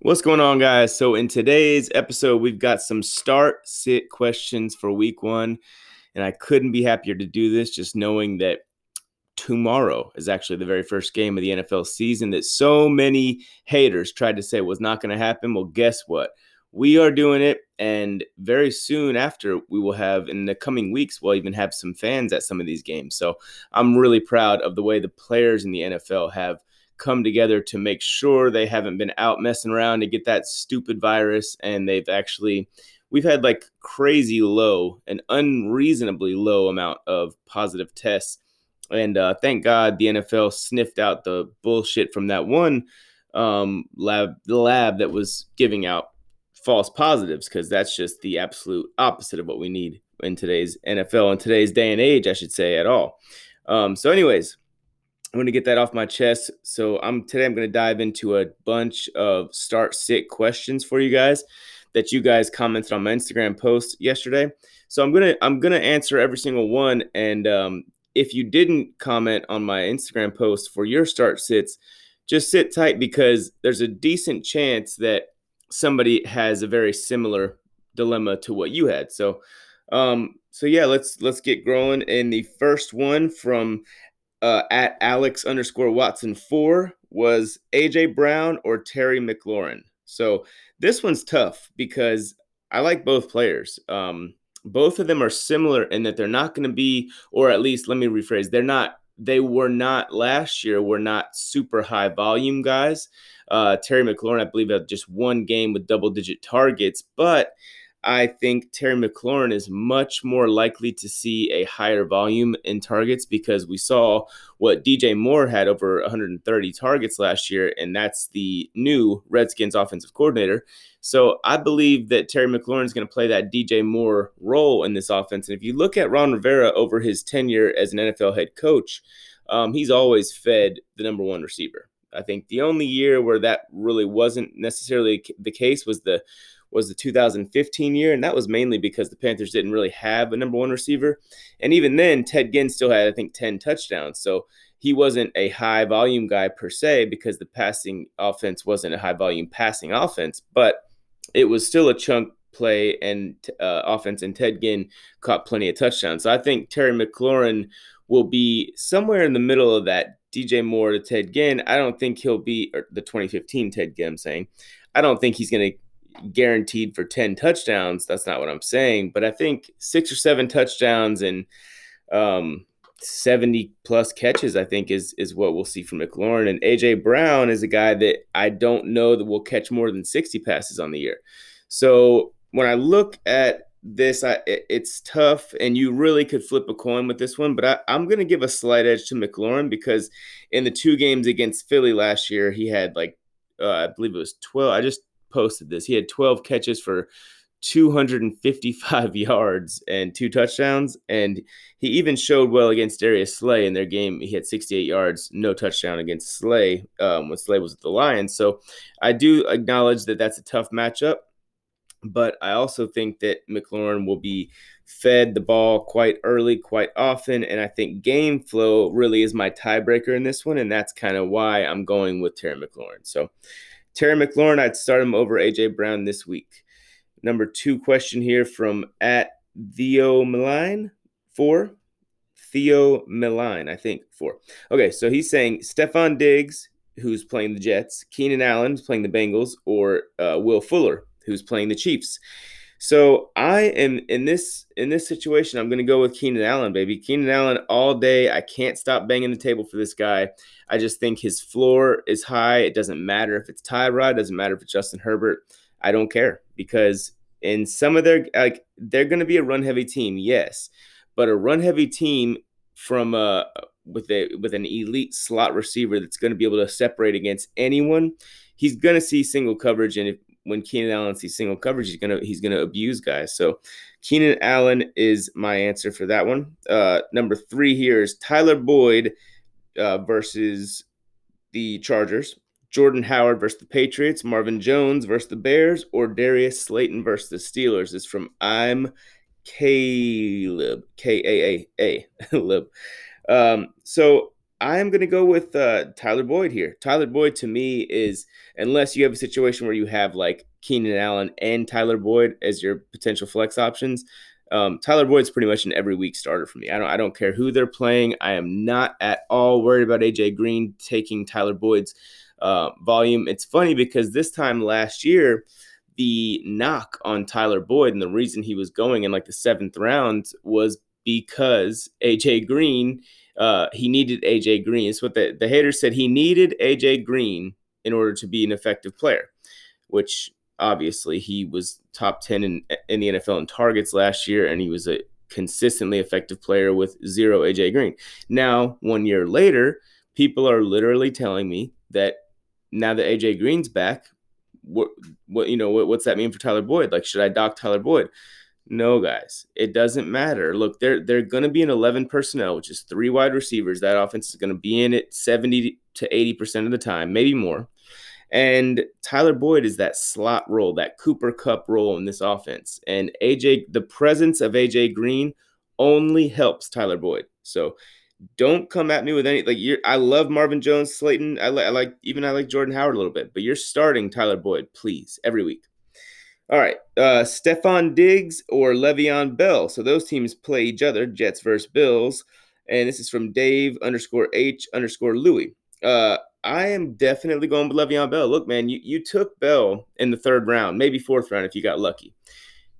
What's going on, guys? So, in today's episode, we've got some start sit questions for week one. And I couldn't be happier to do this just knowing that tomorrow is actually the very first game of the NFL season that so many haters tried to say was not going to happen. Well, guess what? We are doing it. And very soon after, we will have in the coming weeks, we'll even have some fans at some of these games. So, I'm really proud of the way the players in the NFL have come together to make sure they haven't been out messing around to get that stupid virus and they've actually we've had like crazy low an unreasonably low amount of positive tests. And uh, thank god the nfl sniffed out the bullshit from that one um, lab the lab that was giving out false positives because that's just the absolute opposite of what we need in today's nfl in today's day and age i should say at all. Um, so anyways I'm going to get that off my chest. So I'm today I'm going to dive into a bunch of start sit questions for you guys that you guys commented on my Instagram post yesterday. So I'm gonna I'm gonna answer every single one. And um, if you didn't comment on my Instagram post for your start sits, just sit tight because there's a decent chance that somebody has a very similar dilemma to what you had. So um, so yeah, let's let's get growing. And the first one from uh, at Alex underscore Watson four was AJ Brown or Terry McLaurin. So this one's tough because I like both players. Um, both of them are similar in that they're not going to be, or at least let me rephrase, they're not. They were not last year. Were not super high volume guys. Uh, Terry McLaurin, I believe, had just one game with double digit targets, but I think Terry McLaurin is much more likely to see a higher volume in targets because we saw what DJ Moore had over 130 targets last year, and that's the new Redskins offensive coordinator. So I believe that Terry McLaurin is going to play that DJ Moore role in this offense. And if you look at Ron Rivera over his tenure as an NFL head coach, um, he's always fed the number one receiver. I think the only year where that really wasn't necessarily the case was the was the 2015 year, and that was mainly because the Panthers didn't really have a number one receiver. And even then, Ted Ginn still had, I think, 10 touchdowns. So he wasn't a high volume guy per se because the passing offense wasn't a high volume passing offense, but it was still a chunk play and uh, offense, and Ted Ginn caught plenty of touchdowns. So I think Terry McLaurin will be somewhere in the middle of that DJ Moore to Ted Ginn. I don't think he'll be the 2015 Ted Ginn. I'm saying I don't think he's going to guaranteed for 10 touchdowns. That's not what I'm saying, but I think six or seven touchdowns and um, 70 plus catches, I think is is what we'll see from McLaurin. And AJ Brown is a guy that I don't know that will catch more than 60 passes on the year. So when I look at this, I, it's tough, and you really could flip a coin with this one. But I, I'm going to give a slight edge to McLaurin because in the two games against Philly last year, he had like uh, I believe it was 12. I just posted this. He had 12 catches for 255 yards and two touchdowns. And he even showed well against Darius Slay in their game. He had 68 yards, no touchdown against Slay um, when Slay was with the Lions. So I do acknowledge that that's a tough matchup. But I also think that McLaurin will be fed the ball quite early, quite often. And I think game flow really is my tiebreaker in this one. And that's kind of why I'm going with Terry McLaurin. So Terry McLaurin, I'd start him over AJ Brown this week. Number two question here from at Theo Milan four. Theo Milan, I think four. Okay, so he's saying Stefon Diggs, who's playing the Jets, Keenan Allen, playing the Bengals, or uh, Will Fuller, who's playing the Chiefs. So I am in this in this situation. I'm going to go with Keenan Allen, baby. Keenan Allen all day. I can't stop banging the table for this guy. I just think his floor is high. It doesn't matter if it's Tyrod. Doesn't matter if it's Justin Herbert. I don't care because in some of their like they're going to be a run heavy team, yes, but a run heavy team from uh with a with an elite slot receiver that's going to be able to separate against anyone. He's going to see single coverage, and if when Keenan Allen sees single coverage, he's gonna he's gonna abuse guys. So Keenan Allen is my answer for that one. Uh, number three here is Tyler Boyd uh, versus the Chargers. Jordan Howard versus the Patriots, Marvin Jones versus the Bears, or Darius Slayton versus the Steelers is from I'm Caleb K A A A Lib. Um, so I am going to go with uh, Tyler Boyd here. Tyler Boyd to me is, unless you have a situation where you have like Keenan Allen and Tyler Boyd as your potential flex options, um, Tyler Boyd's pretty much an every week starter for me. I don't I don't care who they're playing. I am not at all worried about AJ Green taking Tyler Boyd's uh, volume. It's funny because this time last year, the knock on Tyler Boyd and the reason he was going in like the seventh round was because AJ Green uh, he needed AJ Green. It's what the, the haters said. He needed AJ Green in order to be an effective player, which obviously he was top 10 in, in the NFL in targets last year, and he was a consistently effective player with zero AJ Green. Now, one year later, people are literally telling me that now that AJ Green's back, what, what you know, what, what's that mean for Tyler Boyd? Like, should I dock Tyler Boyd? No, guys, it doesn't matter. Look, they're they're going to be in 11 personnel, which is three wide receivers. That offense is going to be in it 70 to 80% of the time, maybe more. And Tyler Boyd is that slot role, that Cooper Kupp role in this offense. And AJ, the presence of AJ Green only helps Tyler Boyd. So don't come at me with any like you're I love Marvin Jones, Slayton. I, li- I like even I like Jordan Howard a little bit, but you're starting Tyler Boyd, please, every week. All right. Uh, Stefon Diggs or Le'Veon Bell. So those teams play each other, Jets versus Bills. And this is from Dave underscore H underscore Louis. Uh, I am definitely going with Le'Veon Bell. Look, man, you, you took Bell in the third round, maybe fourth round if you got lucky.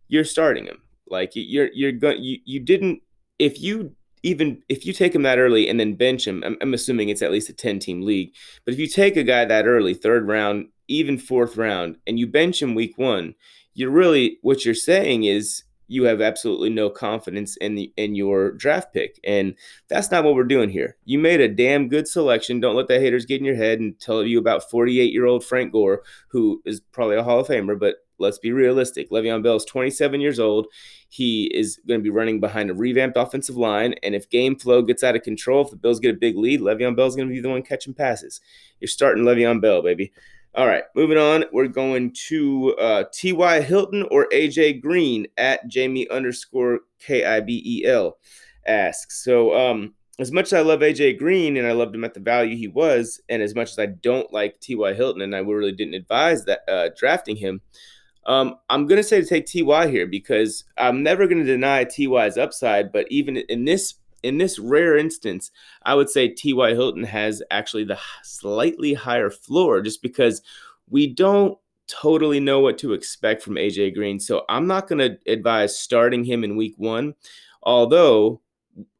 You're starting him. Like you're you're going you you didn't if you even if you take him that early and then bench him, I'm, I'm assuming it's at least a 10 team league. But if you take a guy that early, third round, even fourth round, and you bench him week one, you're really what you're saying is you have absolutely no confidence in the in your draft pick and that's not what we're doing here. You made a damn good selection. Don't let the haters get in your head and tell you about 48 year old frank gore who is probably a hall of famer but let's be realistic. Le'Veon Bell is 27 years old. He is going to be running behind a revamped offensive line and if game flow gets out of control if the bills get a big lead Le'Veon Bell is going to be the one catching passes. You're starting Le'Veon Bell baby all right, moving on. We're going to uh, T.Y. Hilton or A.J. Green at Jamie underscore K-I-B-E-L asks. So, um, as much as I love A.J. Green and I loved him at the value he was, and as much as I don't like T.Y. Hilton and I really didn't advise that uh, drafting him, um, I'm going to say to take T.Y. here because I'm never going to deny T.Y.'s upside, but even in this in this rare instance, I would say T.Y. Hilton has actually the slightly higher floor just because we don't totally know what to expect from AJ Green. So I'm not going to advise starting him in week one. Although,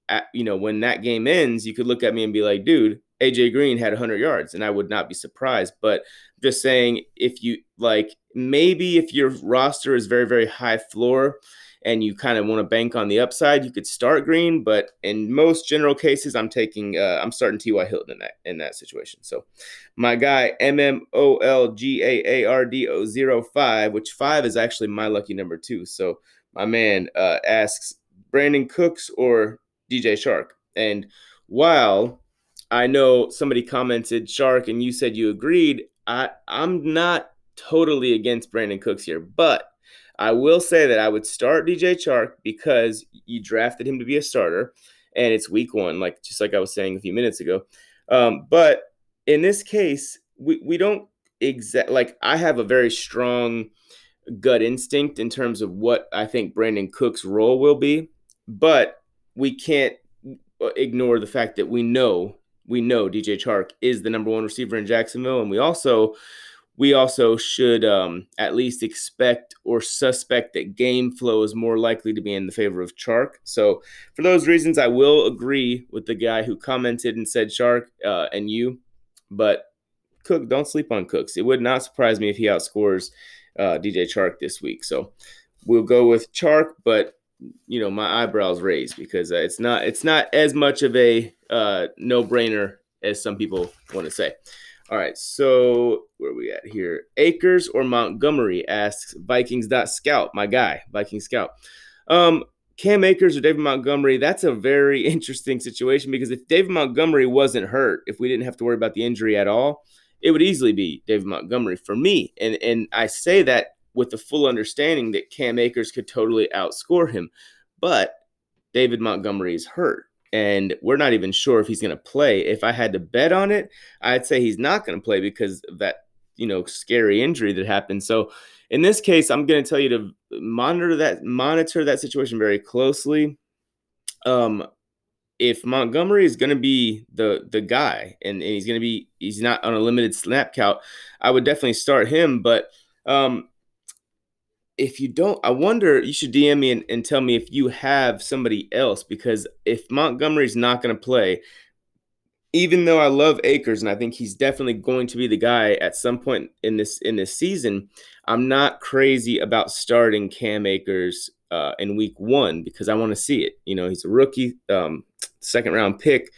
at, you know, when that game ends, you could look at me and be like, dude, AJ Green had 100 yards, and I would not be surprised. But just saying, if you like, maybe if your roster is very, very high floor, and you kind of want to bank on the upside, you could start Green. But in most general cases, I'm taking uh, I'm starting T.Y. Hilton in that in that situation. So my guy M M O L G A A R D O zero five, which five is actually my lucky number too. So my man uh, asks Brandin Cooks or DJ Chark, and while I know somebody commented Chark and you said you agreed, I I'm not totally against Brandin Cooks here, but I will say that I would start DJ Chark because you drafted him to be a starter, and it's week one, like just like I was saying a few minutes ago. Um, but in this case, we, we don't exact like I have a very strong gut instinct in terms of what I think Brandin Cook's role will be, but we can't ignore the fact that we know we know DJ Chark is the number one receiver in Jacksonville, and we also we also should um, at least expect or suspect that game flow is more likely to be in the favor of Chark. So, for those reasons, I will agree with the guy who commented and said Chark uh, and you. But Cook, don't sleep on Cooks. It would not surprise me if he outscores uh, DJ Chark this week. So, we'll go with Chark, but you know my eyebrows raised because uh, it's not it's not as much of a uh, no brainer as some people want to say. All right, so where are we at here? Akers or Montgomery asks Vikings.scout, my guy, Viking Scout. Um, Cam Akers or David Montgomery, that's a very interesting situation because if David Montgomery wasn't hurt, if we didn't have to worry about the injury at all, it would easily be David Montgomery for me. And and I say that with the full understanding that Cam Akers could totally outscore him. But David Montgomery is hurt. And we're not even sure if he's going to play. If I had to bet on it, I'd say he's not going to play because of that, you know, scary injury that happened. So in this case, I'm going to tell you to monitor that monitor that situation very closely. Um, if Montgomery is going to be the the guy and, and he's going to be he's not on a limited snap count, I would definitely start him. But um, if you don't, I wonder, you should DM me and, and tell me if you have somebody else because if Montgomery's not going to play, even though I love Akers and I think he's definitely going to be the guy at some point in this in this season, I'm not crazy about starting Cam Akers uh, in Week One because I want to see it. You know, he's a rookie, um, second round pick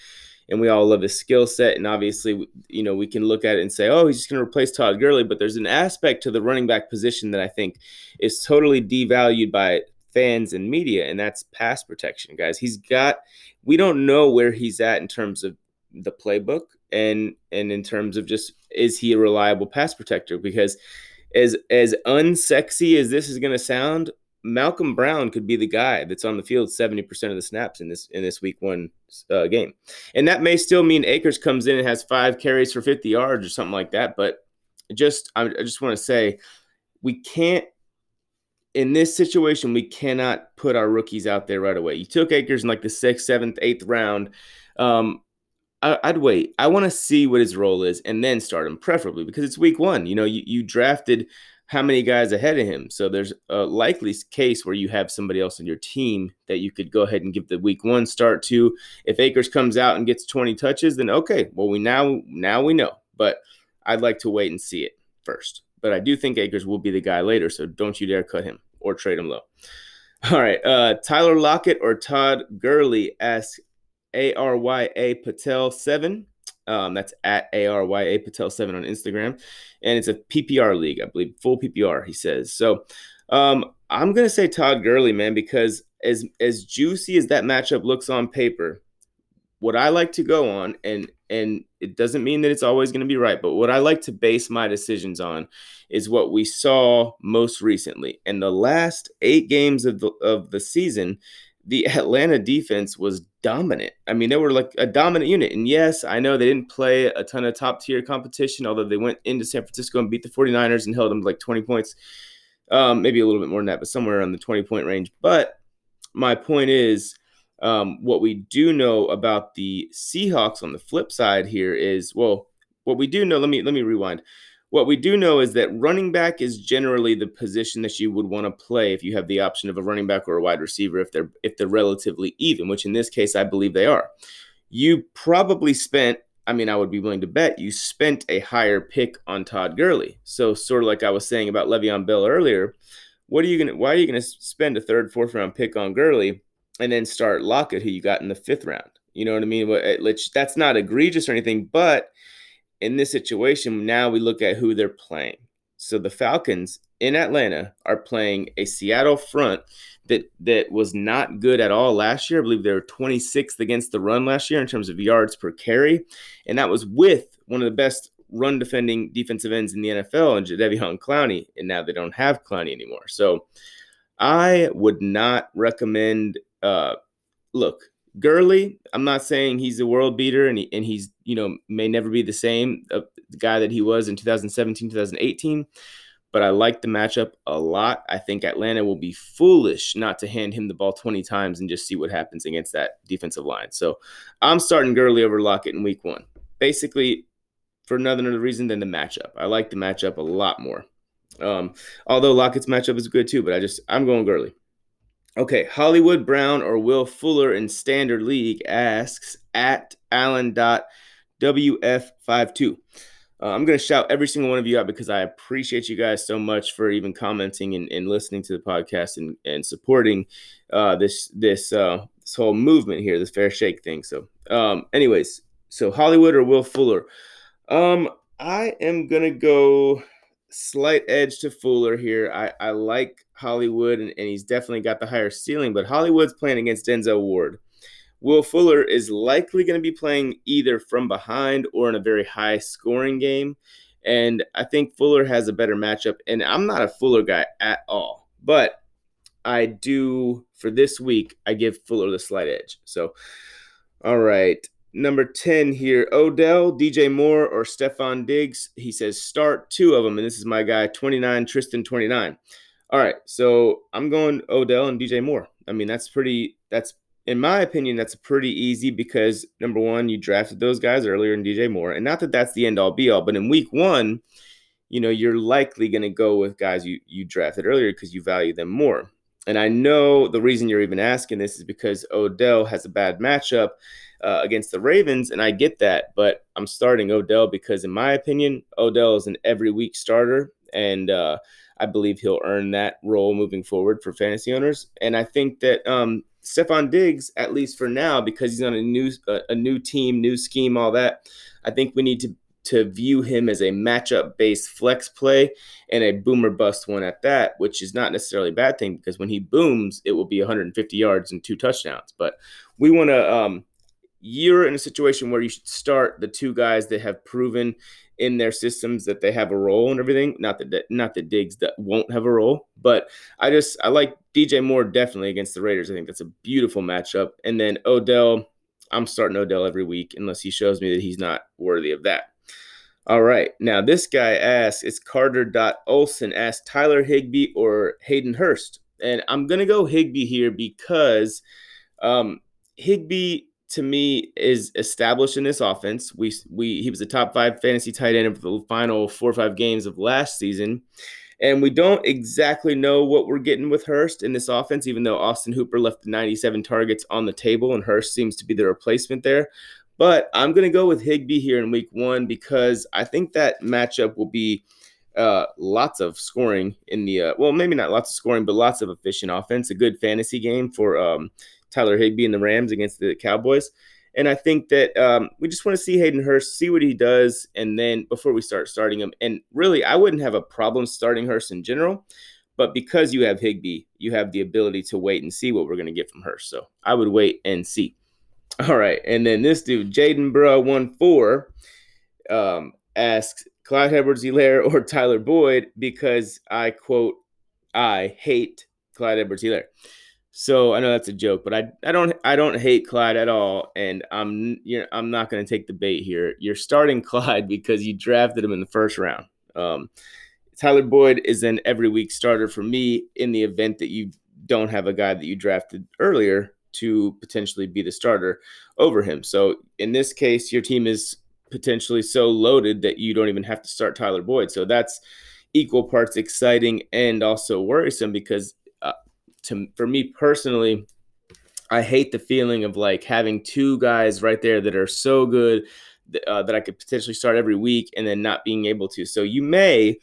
and we all love his skill set. And obviously, you know, we can look at it and say, oh, he's just going to replace Todd Gurley. But there's an aspect to the running back position that I think is totally devalued by fans and media, and that's pass protection, guys. He's got, we don't know where he's at in terms of the playbook and and in terms of just is he a reliable pass protector because as as unsexy as this is going to sound Malcolm Brown could be the guy that's on the field 70% of the snaps in this in this week one uh, game. And that may still mean Akers comes in and has five carries for 50 yards or something like that, but just I, I just want to say we can't in this situation we cannot put our rookies out there right away. You took Akers in like the 6th, 7th, 8th round. Um, I, would wait. I want to see what his role is and then start him, preferably because it's week one. You know, you, you drafted how many guys ahead of him. So there's a likely case where you have somebody else on your team that you could go ahead and give the week one start to. If Akers comes out and gets 20 touches, then okay, well we now now we know. But I'd like to wait and see it first. But I do think Akers will be the guy later, so don't you dare cut him or trade him low. All right, uh, Tyler Lockett or Todd Gurley asks A R Y A Patel seven. Um, that's at ARYA Patel 7 on Instagram. And it's a PPR league, I believe, full PPR, he says. So um, I'm going to say Todd Gurley, man, because as, as juicy as that matchup looks on paper, what I like to go on, and and it doesn't mean that it's always going to be right, but what I like to base my decisions on is what we saw most recently. In the last eight games of the of the season, the Atlanta defense was dominant. I mean, they were like a dominant unit. And yes, I know they didn't play a ton of top tier competition, although they went into San Francisco and beat the 49ers and held them like 20 points, um, maybe a little bit more than that, but somewhere around the 20 point range. But my point is, um, what we do know about the Seahawks on the flip side here is, well, what we do know, let me let me rewind. What we do know is that running back is generally the position that you would want to play if you have the option of a running back or a wide receiver if they're if they're relatively even, which in this case I believe they are. You probably spent I mean, I would be willing to bet you spent a higher pick on Todd Gurley. So sort of like I was saying about Le'Veon Bell earlier, what are you gonna why are you gonna spend a third, fourth round pick on Gurley and then start Lockett, who you got in the fifth round? You know what I mean? Eh, that's not egregious or anything, but in this situation, now we look at who they're playing. So the Falcons in Atlanta are playing a Seattle front that that was not good at all last year. I believe they were 26th against the run last year in terms of yards per carry, and that was with one of the best run defending defensive ends in the NFL, and Jadeveon Clowney. And now they don't have Clowney anymore. So I would not recommend. Uh, look, Gurley, I'm not saying he's a world beater and he, and he's, you know, may never be the same uh, guy that he was in 2017, 2018, but I like the matchup a lot. I think Atlanta will be foolish not to hand him the ball 20 times and just see what happens against that defensive line. So I'm starting Gurley over Lockett in week one. Basically, for another reason than the matchup. I like the matchup a lot more. Um, although Lockett's matchup is good too, but I just I'm going Gurley. Okay, Hollywood Brown or Will Fuller in Standard League asks at Allen.wf52. Uh, I'm going to shout every single one of you out because I appreciate you guys so much for even commenting and, and listening to the podcast and, and supporting uh, this this uh, this whole movement here, this fair shake thing. So, um, anyways, so Hollywood or Will Fuller. Um, I am gonna go slight edge to Fuller here. I, I like Hollywood, and, and he's definitely got the higher ceiling, but Hollywood's playing against Denzel Ward. Will Fuller is likely going to be playing either from behind or in a very high scoring game. And I think Fuller has a better matchup. And I'm not a Fuller guy at all, but I do for this week, I give Fuller the slight edge. So All right. Number 10 here Odell, DJ Moore, or Stefon Diggs. He says start two of them. And this is my guy, 29, Tristan 29. All right. So I'm going Odell and DJ Moore. I mean, that's pretty, that's, in my opinion, that's pretty easy because number one, you drafted those guys earlier in DJ Moore. And not that that's the end all be all, but in week one, you know, you're likely going to go with guys you, you drafted earlier because you value them more. And I know the reason you're even asking this is because Odell has a bad matchup uh, against the Ravens, and I get that, but I'm starting Odell because, in my opinion, Odell is an every week starter, and uh, I believe he'll earn that role moving forward for fantasy owners. And I think that um, Diggs, at least for now, because he's on a new a new team, new scheme, all that, I think we need to to view him as a matchup based flex play and a boomer bust one at that, which is not necessarily a bad thing because when he booms, it will be 150 yards and two touchdowns. But we want to, um, you're in a situation where you should start the two guys that have proven in their systems that they have a role and everything. Not that not the Diggs that won't have a role, but I just I like DJ Moore definitely against the Raiders. I think that's a beautiful matchup. And then Odell, I'm starting Odell every week unless he shows me that he's not worthy of that. All right. Now, this guy asks, it's Carter.Olson asks Tyler Higbee or Hayden Hurst. And I'm to go Higbee here because um, Higbee, to me, is established in this offense. We, we He was a top five fantasy tight end of the final four or five games of last season. And we don't exactly know what we're getting with Hurst in this offense, even though Austin Hooper left the 97 targets on the table and Hurst seems to be the replacement there. But I'm going to go with Higbee here in week one because I think that matchup will be uh, lots of scoring in the, uh, well, maybe not lots of scoring, but lots of efficient offense. A good fantasy game for um, Tyler Higbee and the Rams against the Cowboys. And I think that um, we just want to see Hayden Hurst, see what he does, and then before we start starting him. And really, I wouldn't have a problem starting Hurst in general, but because you have Higbee, you have the ability to wait and see what we're going to get from Hurst. So I would wait and see. All right. And then this dude, Jaden Bro one four, um, asks Clyde Edwards Helaire or Tyler Boyd because I quote, I hate Clyde Edwards Helaire. So I know that's a joke, but I, I don't I don't hate Clyde at all, and I'm you know, I'm not going to take the bait here. You're starting Clyde because you drafted him in the first round. Um, Tyler Boyd is an every week starter for me in the event that you don't have a guy that you drafted earlier to potentially be the starter over him. So in this case, your team is potentially so loaded that you don't even have to start Tyler Boyd. So that's equal parts exciting and also worrisome because to for me personally, I hate the feeling of like having two guys right there that are so good uh, that I could potentially start every week and then not being able to. So you may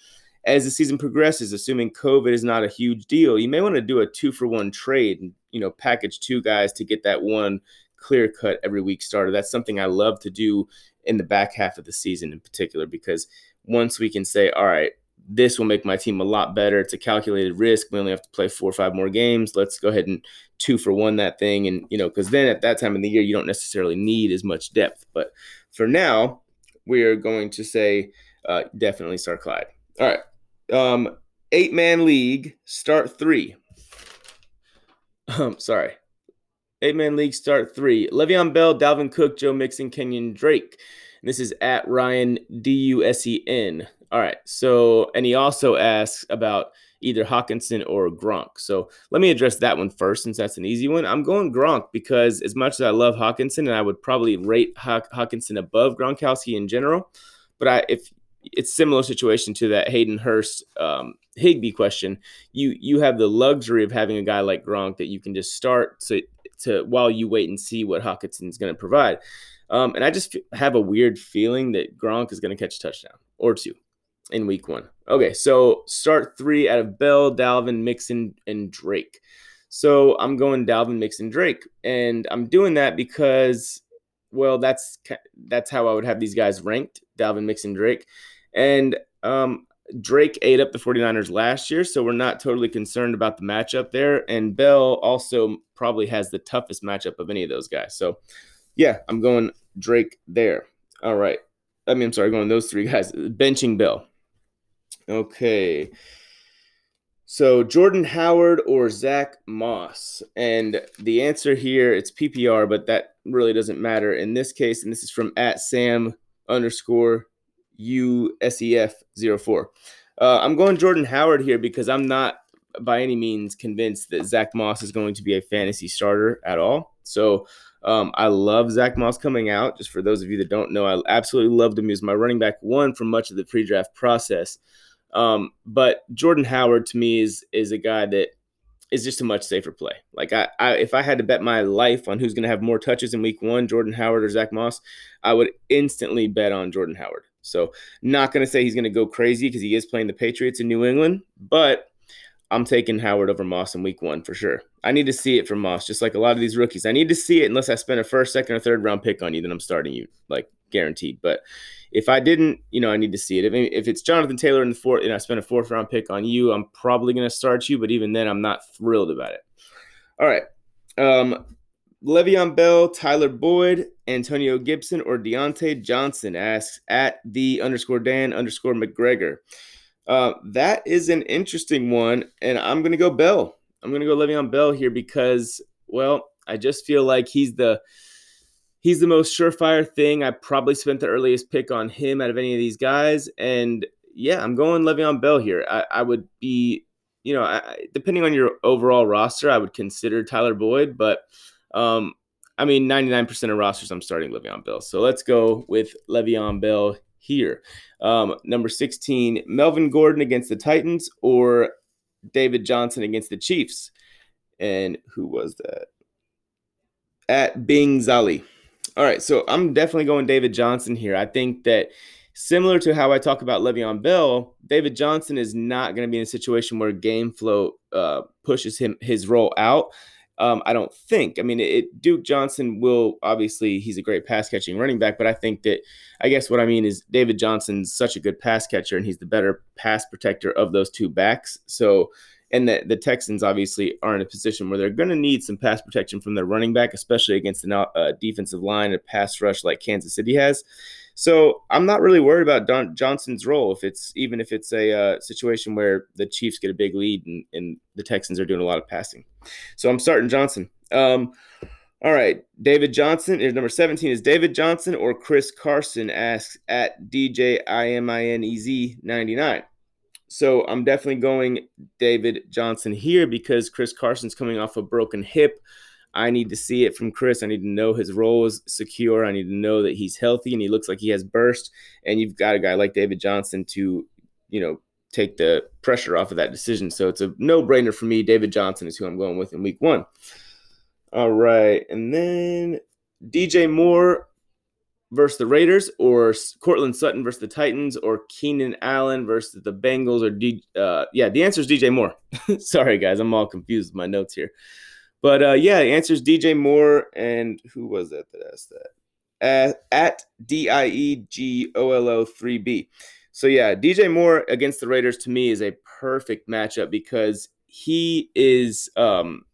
as the season progresses, assuming COVID is not a huge deal, you may want to do a two for one trade and you know package two guys to get that one clear cut every week starter. That's something I love to do in the back half of the season in particular because once we can say, all right, this will make my team a lot better. It's a calculated risk. We only have to play four or five more games. Let's go ahead and two for one that thing. And, you know, because then at that time in the year, you don't necessarily need as much depth. But for now, we are going to say uh, definitely start Clyde. All right. Um, eight man league, start three. Um, sorry. Eight man league, start three. Le'Veon Bell, Dalvin Cook, Joe Mixon, Kenyon Drake. And this is at Ryan D U S E N. All right. So, and he also asks about either Hockenson or Gronk. So let me address that one first, since that's an easy one. I'm going Gronk because as much as I love Hockenson, and I would probably rate Hockenson above Gronkowski in general, but I if it's similar situation to that Hayden Hurst um, Higbee question. You you have the luxury of having a guy like Gronk that you can just start to to while you wait and see what Hockenson's going to provide. Um, and I just have a weird feeling that Gronk is going to catch a touchdown or two in week one. Okay, so start three out of Bell, Dalvin, Mixon, and Drake. So I'm going Dalvin, Mixon, Drake, and I'm doing that because, well, that's that's how I would have these guys ranked: Dalvin, Mixon, Drake. And um, Drake ate up the 49ers last year, so we're not totally concerned about the matchup there. And Bell also probably has the toughest matchup of any of those guys. So, yeah, I'm going Drake there. All right. I mean, I'm sorry, going those three guys. Benching Bell. Okay. So Jordan Howard or Zach Moss, and the answer here it's PPR, but that really doesn't matter in this case. And this is from at Sam underscore USEF 04. Uh, I'm going Jordan Howard here because I'm not by any means convinced that Zach Moss is going to be a fantasy starter at all. So um, I love Zach Moss coming out. Just for those of you that don't know, I absolutely loved him. He was my running back one for much of the pre-draft process. Um, but Jordan Howard to me is is a guy that is just a much safer play. Like I, I if I had to bet my life on who's going to have more touches in Week One, Jordan Howard or Zach Moss, I would instantly bet on Jordan Howard. So not going to say he's going to go crazy because he is playing the Patriots in New England, but I'm taking Howard over Moss in week one for sure. I need to see it from Moss, just like a lot of these rookies. I need to see it unless I spend a first, second, or third round pick on you, then I'm starting you, like guaranteed. But if I didn't, you know, I need to see it. If, if it's Jonathan Taylor in the fourth, and I spend a fourth round pick on you, I'm probably going to start you. But even then, I'm not thrilled about it. All right. Um, Le'Veon Bell, Tyler Boyd, Antonio Gibson, or Diontae Johnson asks at the underscore Dan underscore McGregor. Uh, that is an interesting one, and I'm to go Bell. I'm to go Le'Veon Bell here because, well, I just feel like he's the he's the most surefire thing. I probably spent the earliest pick on him out of any of these guys, and yeah, I'm going Le'Veon Bell here. I, I would be, you know, I, depending on your overall roster, I would consider Tyler Boyd, but um, I mean, 99% of rosters, I'm starting Le'Veon Bell. So let's go with Le'Veon Bell here. Um, number 16, Melvin Gordon against the Titans or David Johnson against the Chiefs. And who was that? At Bing Zali. All right, so I'm definitely going David Johnson here. I think that similar to how I talk about Le'Veon Bell, David Johnson is not going to be in a situation where game flow uh, pushes him his role out. Um, I don't think. I mean, it, Duke Johnson will obviously he's a great pass catching running back, but I think that I guess what I mean is David Johnson's such a good pass catcher and he's the better pass protector of those two backs. So, and the, the Texans obviously are in a position where they're going to need some pass protection from their running back, especially against a uh, defensive line and pass rush like Kansas City has. So I'm not really worried about Don Johnson's role if it's even if it's a uh, situation where the Chiefs get a big lead and, and, the Texans are doing a lot of passing. So I'm starting Johnson. Um, all right, David Johnson is number 17 is David Johnson or Chris Carson asks at DJ IMINEZ 99. So I'm definitely going David Johnson here because Chris Carson's coming off a broken hip. I need to see it from Chris. I need to know his role is secure. I need to know that he's healthy and he looks like he has burst. And you've got a guy like David Johnson to, you know, take the pressure off of that decision. So it's a no brainer for me. David Johnson is who I'm going with in week one. All right. And then DJ Moore versus the Raiders or Courtland Sutton versus the Titans or Keenan Allen versus the Bengals or D, uh, yeah, the answer is DJ Moore. Sorry guys, I'm all confused with my notes here. But uh, yeah, the answer is DJ Moore. And who was that that asked that? At, at D I E G O L O 3B. So yeah, DJ Moore against the Raiders to me is a perfect matchup because he is. Um,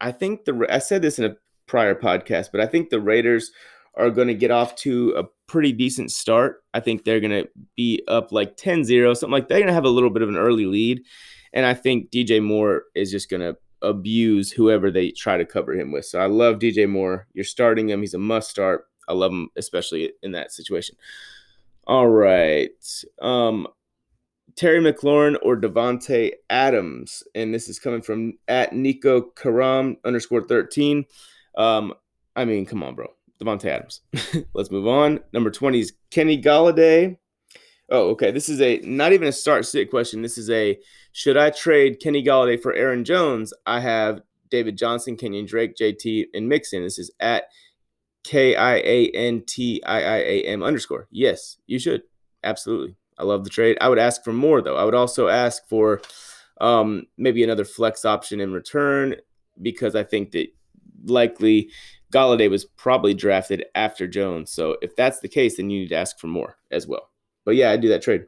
I think the I said this in a prior podcast, but I think the Raiders are going to get off to a pretty decent start. I think they're going to be up like 10-0, something like that. They're going to have a little bit of an early lead. And I think DJ Moore is just going to abuse whoever they try to cover him with. So I love DJ Moore. You're starting him. He's a must start. I love him, especially in that situation. All right. Um, Terry McLaurin or Davante Adams. And this is coming from at Nico Karam underscore 13. Um, I mean, come on, bro. Davante Adams. Let's move on. Number 20 is Kenny Golladay Oh, okay. This is a not even a start sit question. This is a should I trade Kenny Golladay for Aaron Jones? I have David Johnson, Kenyon Drake, JT, and Mixon. This is at K I A N T I I A M underscore. Yes, you should. Absolutely. I love the trade. I would ask for more though. I would also ask for um, maybe another flex option in return because I think that likely Golladay was probably drafted after Jones. So if that's the case, then you need to ask for more as well. But yeah, I do that trade.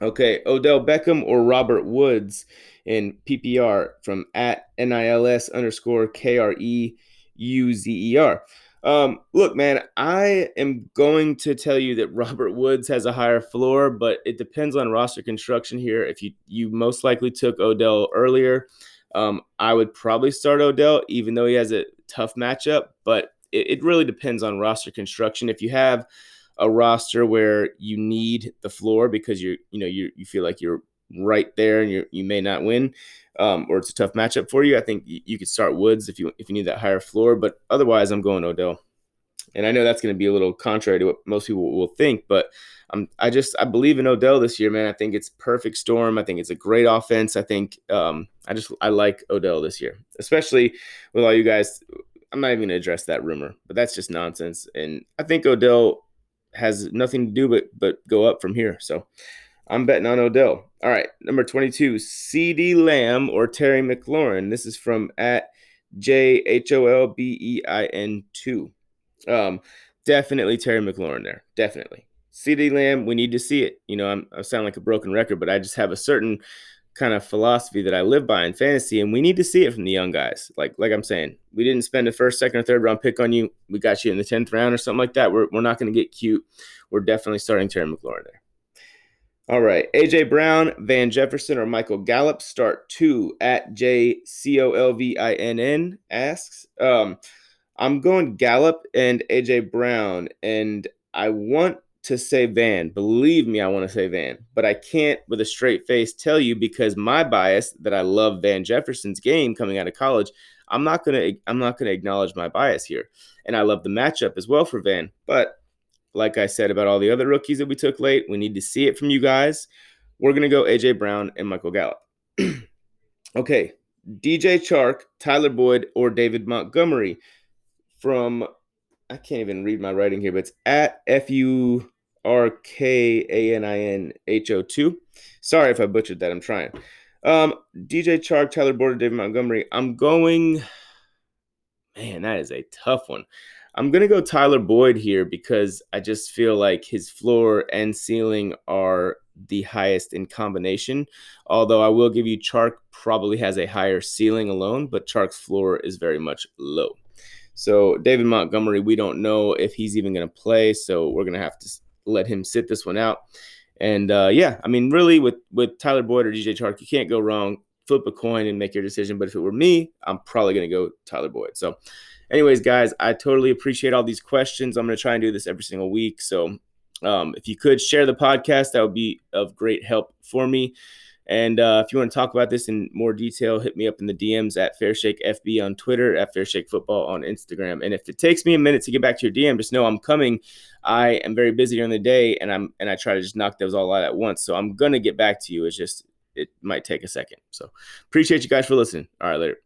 Okay, Odell Beckham or Robert Woods in PPR from at NILS underscore K R E U Z E R. Um, look, man, I am going to tell you that Robert Woods has a higher floor, but it depends on roster construction here. If you you most likely took Odell earlier, um, I would probably start Odell, even though he has a tough matchup. But it, it really depends on roster construction. If you have a roster where you need the floor because you're you know you you feel like you're right there and you you may not win, um, or it's a tough matchup for you. I think you, could start Woods if you if you need that higher floor, but otherwise, I'm going Odell. And I know that's going to be a little contrary to what most people will think, but um, I just I believe in Odell this year, man. I think it's perfect storm. I think it's a great offense. I think um, I just I like Odell this year, especially with all you guys. I'm not even going to address that rumor, but that's just nonsense. And I think Odell has nothing to do but but go up from here. So I'm betting on Odell. All right, number 22, CeeDee Lamb or Terry McLaurin. This is from at J H O L B E I N 2. Um, definitely Terry McLaurin there. Definitely. CeeDee Lamb, we need to see it. You know, I'm, I sound like a broken record, but I just have a certain kind of philosophy that I live by in fantasy, and we need to see it from the young guys. Like like I'm saying, we didn't spend a first, second, or third round pick on you. We got you in the tenth round or something like that. We're we're not going to get cute. We're definitely starting Terry McLaurin there. All right, AJ Brown, Van Jefferson, or Michael Gallup start two at J C O L V I N N asks. Um, I'm going Gallup and AJ Brown, and I want to say Van. Believe me, I want to say Van, but I can't with a straight face tell you because my bias that I love Van Jefferson's game coming out of college. I'm not gonna I'm not gonna acknowledge my bias here, and I love the matchup as well for Van. But like I said about all the other rookies that we took late, we need to see it from you guys. We're gonna go AJ Brown and Michael Gallup. okay, DJ Chark, Tyler Boyd, or David Montgomery from I can't even read my writing here, but it's at F U R K A N I N H O 2. Sorry if I butchered that. I'm trying. Um, DJ Chark, Tyler Border, David Montgomery. I'm going. Man, that is a tough one. I'm going to go Tyler Boyd here because I just feel like his floor and ceiling are the highest in combination. Although I will give you Chark probably has a higher ceiling alone, but Chark's floor is very much low. So David Montgomery, we don't know if he's even going to play, so we're going to have to let him sit this one out. And uh, yeah, I mean, really, with with Tyler Boyd or DJ Chark, you can't go wrong. Flip a coin and make your decision. But if it were me, I'm probably going to go Tyler Boyd. So, anyways, guys, I totally appreciate all these questions. I'm going to try and do this every single week. So, um, if you could share the podcast, that would be of great help for me. And uh, if you want to talk about this in more detail, hit me up in the DMs at Fairshake FB on Twitter, at Fairshake Football on Instagram. And if it takes me a minute to get back to your DM, just know I'm coming. I am very busy during the day, and I'm and I try to just knock those all out at once. So I'm gonna get back to you. It's just it might take a second. So appreciate you guys for listening. All right, later.